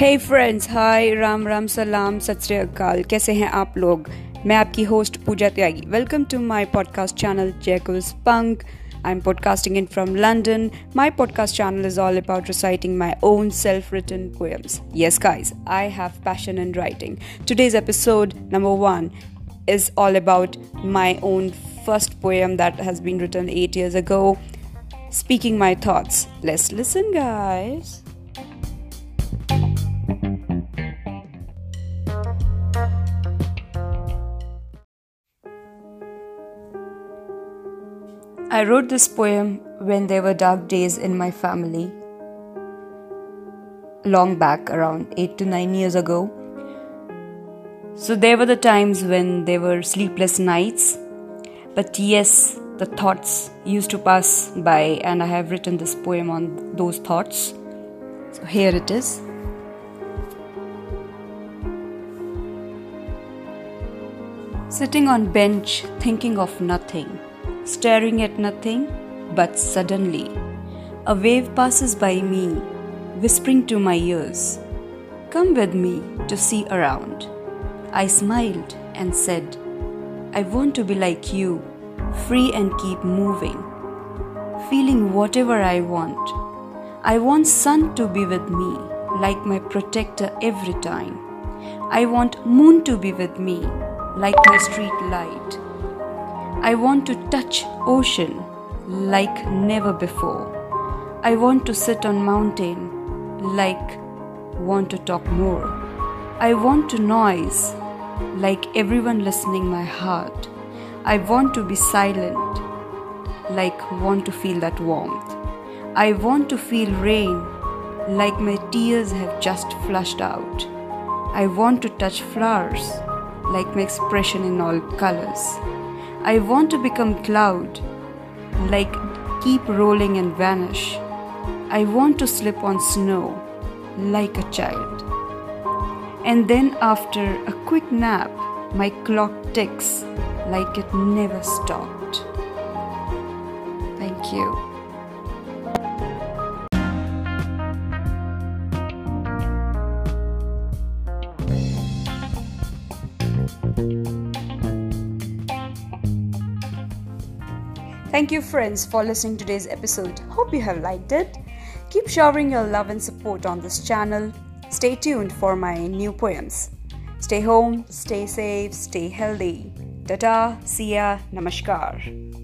Hey friends hi Ram Ram सलाम सत श्रीकाल कैसे हैं आप लोग? मैं आपकी host Pooja Tyagi. Welcome to my podcast channel jackals punk I am podcasting in from London my podcast channel is all about reciting my own self written poems yes guys I have passion in writing today's episode number one is all about my own first poem that has been written at years ago speaking my thoughts Let's listen, guys. I wrote this poem when there were dark days in my family. Long back, around 8 to 9 years ago. So there were the times when there were sleepless nights. But yes, the thoughts used to pass by, and I have written this poem on those thoughts. So here it is. Sitting on bench thinking of nothing staring at nothing, but suddenly a wave passes by me, whispering to my ears, Come with me to see around. I smiled and said, I want to be like you, free and keep moving, feeling whatever I want. I want sun to be with me, like my protector every time. I want moon to be with me, like my street light. I want to touch ocean like never before. I want to sit on mountain like want to talk more. I want to noise like everyone listening my heart. I want to be silent like want to feel that warmth. I want to feel rain like my tears have just flushed out. I want to touch flowers like my expression in all colors. I want to become cloud, like keep rolling and vanish. I want to slip on snow, like a child. And then, after a quick nap, my clock ticks like it never stopped. Thank you. Thank you, friends, for listening to today's episode. Hope you have liked it. Keep showering your love and support on this channel. Stay tuned for my new poems. Stay home, stay safe, stay healthy. Tata, see ya, namaskar.